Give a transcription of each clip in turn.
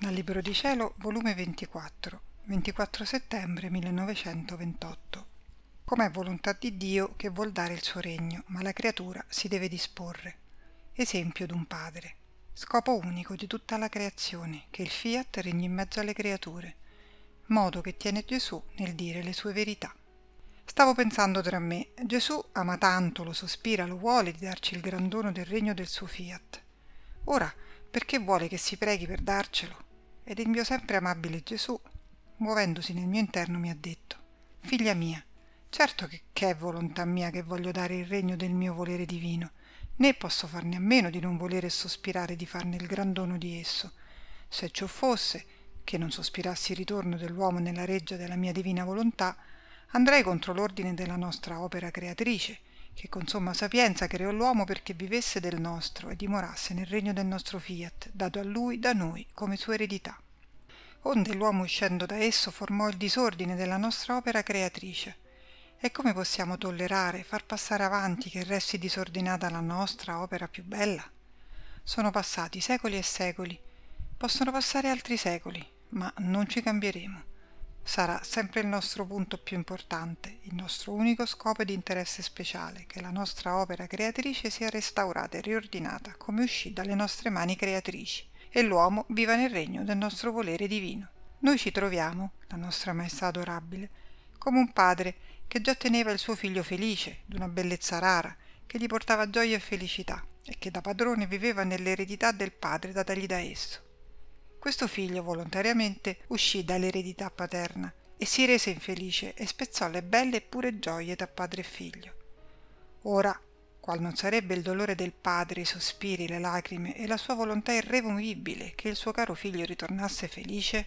Dal Libro di Cielo, volume 24, 24 settembre 1928. Com'è volontà di Dio che vuol dare il suo regno, ma la creatura si deve disporre. Esempio d'un padre. Scopo unico di tutta la creazione, che il fiat regni in mezzo alle creature, modo che tiene Gesù nel dire le sue verità. Stavo pensando tra me, Gesù ama tanto, lo sospira, lo vuole di darci il gran dono del regno del suo fiat. Ora, perché vuole che si preghi per darcelo? Ed il mio sempre amabile Gesù, muovendosi nel mio interno, mi ha detto, Figlia mia, certo che, che è volontà mia che voglio dare il regno del mio volere divino, né posso farne a meno di non volere e sospirare di farne il gran dono di esso. Se ciò fosse, che non sospirassi il ritorno dell'uomo nella reggia della mia divina volontà, andrei contro l'ordine della nostra opera creatrice, che con somma sapienza creò l'uomo perché vivesse del nostro e dimorasse nel regno del nostro fiat, dato a lui da noi come sua eredità. Onde l'uomo uscendo da esso formò il disordine della nostra opera creatrice. E come possiamo tollerare, far passare avanti che resti disordinata la nostra opera più bella? Sono passati secoli e secoli, possono passare altri secoli, ma non ci cambieremo sarà sempre il nostro punto più importante, il nostro unico scopo di interesse speciale, che la nostra opera creatrice sia restaurata e riordinata come uscì dalle nostre mani creatrici e l'uomo viva nel regno del nostro volere divino. Noi ci troviamo, la nostra maestà adorabile, come un padre che già teneva il suo figlio felice, d'una bellezza rara, che gli portava gioia e felicità, e che da padrone viveva nell'eredità del padre datagli da esso. Questo figlio volontariamente uscì dall'eredità paterna e si rese infelice e spezzò le belle e pure gioie da padre e figlio. Ora, qual non sarebbe il dolore del padre, i sospiri, le lacrime e la sua volontà irremovibile che il suo caro figlio ritornasse felice?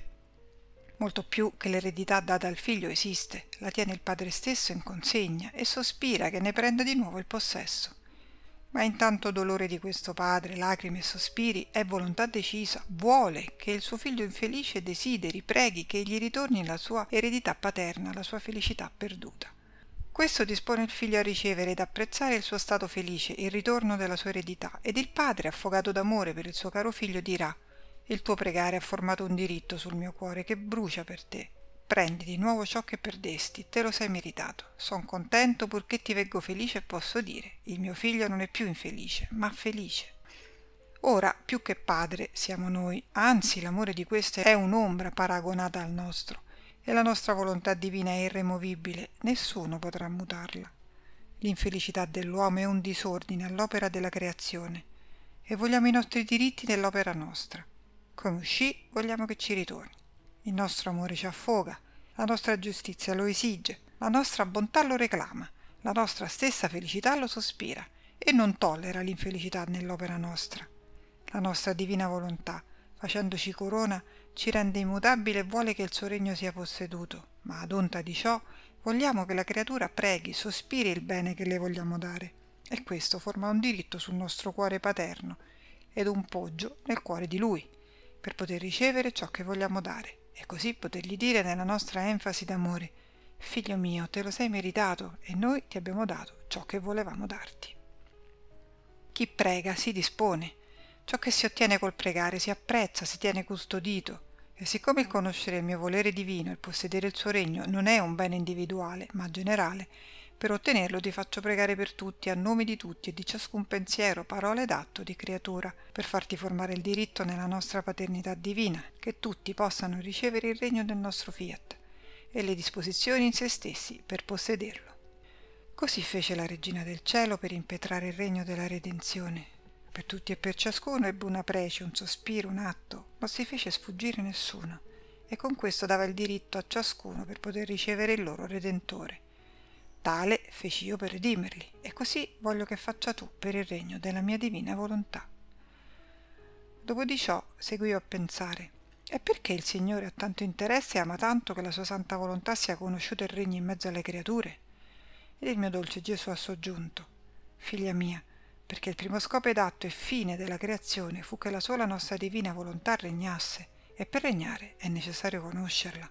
Molto più che l'eredità data al figlio esiste, la tiene il padre stesso in consegna e sospira che ne prenda di nuovo il possesso ma intanto dolore di questo padre, lacrime e sospiri, è volontà decisa, vuole che il suo figlio infelice desideri, preghi che gli ritorni la sua eredità paterna, la sua felicità perduta. Questo dispone il figlio a ricevere ed apprezzare il suo stato felice, il ritorno della sua eredità, ed il padre, affogato d'amore per il suo caro figlio, dirà Il tuo pregare ha formato un diritto sul mio cuore che brucia per te prendi di nuovo ciò che perdesti, te lo sei meritato. Son contento purché ti veggo felice e posso dire, il mio figlio non è più infelice, ma felice. Ora, più che padre, siamo noi, anzi l'amore di questo è un'ombra paragonata al nostro, e la nostra volontà divina è irremovibile, nessuno potrà mutarla. L'infelicità dell'uomo è un disordine all'opera della creazione, e vogliamo i nostri diritti nell'opera nostra. Come uscì, vogliamo che ci ritorni. Il nostro amore ci affoga, la nostra giustizia lo esige, la nostra bontà lo reclama, la nostra stessa felicità lo sospira e non tollera l'infelicità nell'opera nostra. La nostra divina volontà, facendoci corona, ci rende immutabile e vuole che il suo regno sia posseduto, ma ad onta di ciò vogliamo che la creatura preghi, sospiri il bene che le vogliamo dare. E questo forma un diritto sul nostro cuore paterno ed un poggio nel cuore di lui, per poter ricevere ciò che vogliamo dare e così potergli dire nella nostra enfasi d'amore Figlio mio, te lo sei meritato e noi ti abbiamo dato ciò che volevamo darti. Chi prega si dispone. Ciò che si ottiene col pregare si apprezza, si tiene custodito. E siccome il conoscere il mio volere divino, il possedere il suo regno, non è un bene individuale, ma generale, per ottenerlo ti faccio pregare per tutti, a nome di tutti e di ciascun pensiero, parola ed atto di creatura, per farti formare il diritto nella nostra paternità divina, che tutti possano ricevere il regno del nostro fiat e le disposizioni in se stessi per possederlo. Così fece la Regina del Cielo per impetrare il regno della redenzione. Per tutti e per ciascuno ebbe una prece, un sospiro, un atto, non si fece sfuggire nessuno, e con questo dava il diritto a ciascuno per poter ricevere il loro Redentore Tale feci io per redimerli, e così voglio che faccia tu per il regno della mia divina volontà. Dopo di ciò seguì a pensare, e perché il Signore ha tanto interesse e ama tanto che la sua santa volontà sia conosciuta e regni in mezzo alle creature? Ed il mio dolce Gesù ha soggiunto, figlia mia, perché il primo scopo ed atto e fine della creazione fu che la sola nostra divina volontà regnasse, e per regnare è necessario conoscerla.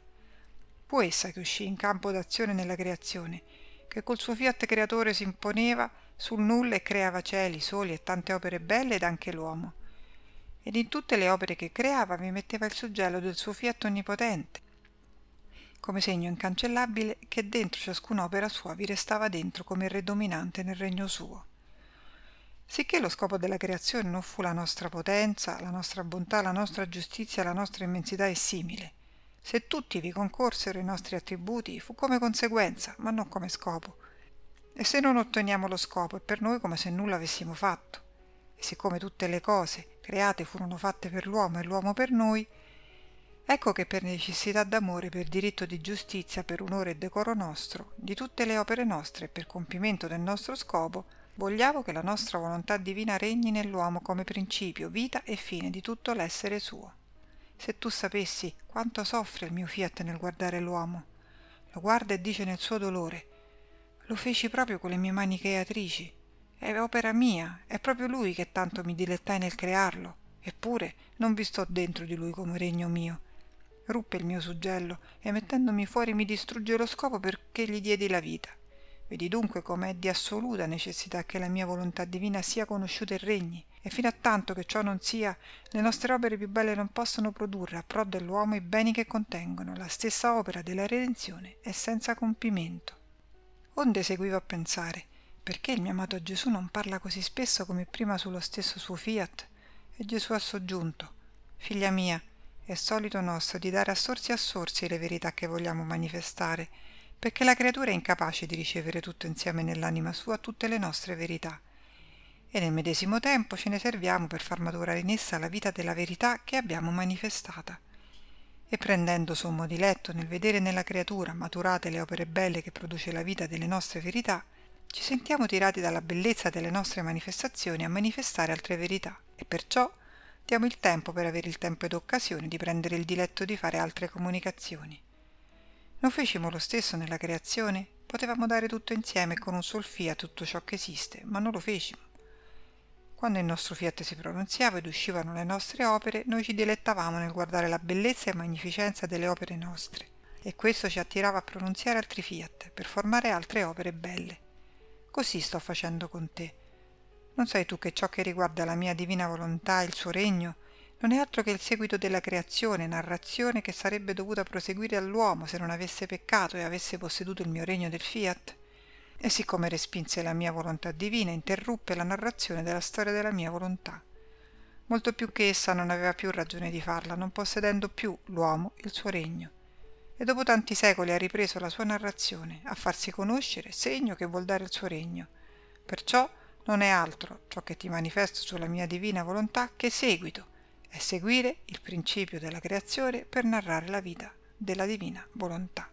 Fu essa che uscì in campo d'azione nella creazione, che col suo fiat creatore si imponeva sul nulla e creava cieli, soli e tante opere belle ed anche l'uomo. ed in tutte le opere che creava vi metteva il suggello del suo fiat onnipotente, come segno incancellabile che dentro ciascun'opera sua vi restava dentro come re dominante nel regno suo. Sicché lo scopo della creazione non fu la nostra potenza, la nostra bontà, la nostra giustizia, la nostra immensità e simile. Se tutti vi concorsero i nostri attributi, fu come conseguenza, ma non come scopo. E se non otteniamo lo scopo, è per noi come se nulla avessimo fatto. E siccome tutte le cose create furono fatte per l'uomo e l'uomo per noi, ecco che per necessità d'amore, per diritto di giustizia, per onore e decoro nostro, di tutte le opere nostre e per compimento del nostro scopo, vogliamo che la nostra volontà divina regni nell'uomo come principio, vita e fine di tutto l'essere suo. Se tu sapessi quanto soffre il mio fiat nel guardare l'uomo, lo guarda e dice nel suo dolore, lo feci proprio con le mie mani creatrici, è opera mia, è proprio lui che tanto mi dilettai nel crearlo, eppure non vi sto dentro di lui come regno mio. Ruppe il mio suggello e mettendomi fuori mi distrugge lo scopo perché gli diedi la vita. Vedi dunque com'è di assoluta necessità che la mia volontà divina sia conosciuta e regni, e fino a tanto che ciò non sia, le nostre opere più belle non possono produrre a pro dell'uomo i beni che contengono, la stessa opera della redenzione è senza compimento. Onde seguivo a pensare, perché il mio amato Gesù non parla così spesso come prima sullo stesso suo fiat? E Gesù ha soggiunto, figlia mia, è solito nostro di dare a sorsi a sorsi le verità che vogliamo manifestare, perché la creatura è incapace di ricevere tutto insieme nell'anima sua tutte le nostre verità. E nel medesimo tempo ce ne serviamo per far maturare in essa la vita della verità che abbiamo manifestata. E prendendo sommo diletto nel vedere nella creatura maturate le opere belle che produce la vita delle nostre verità, ci sentiamo tirati dalla bellezza delle nostre manifestazioni a manifestare altre verità e perciò diamo il tempo per avere il tempo ed occasione di prendere il diletto di fare altre comunicazioni. Non fecimo lo stesso nella creazione? Potevamo dare tutto insieme con un sol fiat tutto ciò che esiste, ma non lo fecimo. Quando il nostro fiat si pronunziava ed uscivano le nostre opere, noi ci dilettavamo nel guardare la bellezza e magnificenza delle opere nostre, e questo ci attirava a pronunziare altri fiat, per formare altre opere belle. Così sto facendo con te. Non sai tu che ciò che riguarda la mia divina volontà, il suo regno, non è altro che il seguito della creazione, narrazione che sarebbe dovuta proseguire all'uomo se non avesse peccato e avesse posseduto il mio regno del fiat? E siccome respinse la mia volontà divina, interruppe la narrazione della storia della mia volontà. Molto più che essa non aveva più ragione di farla, non possedendo più l'uomo il suo regno. E dopo tanti secoli ha ripreso la sua narrazione, a farsi conoscere, segno che vuol dare il suo regno. Perciò non è altro ciò che ti manifesto sulla mia divina volontà che seguito, è seguire il principio della creazione per narrare la vita della divina volontà.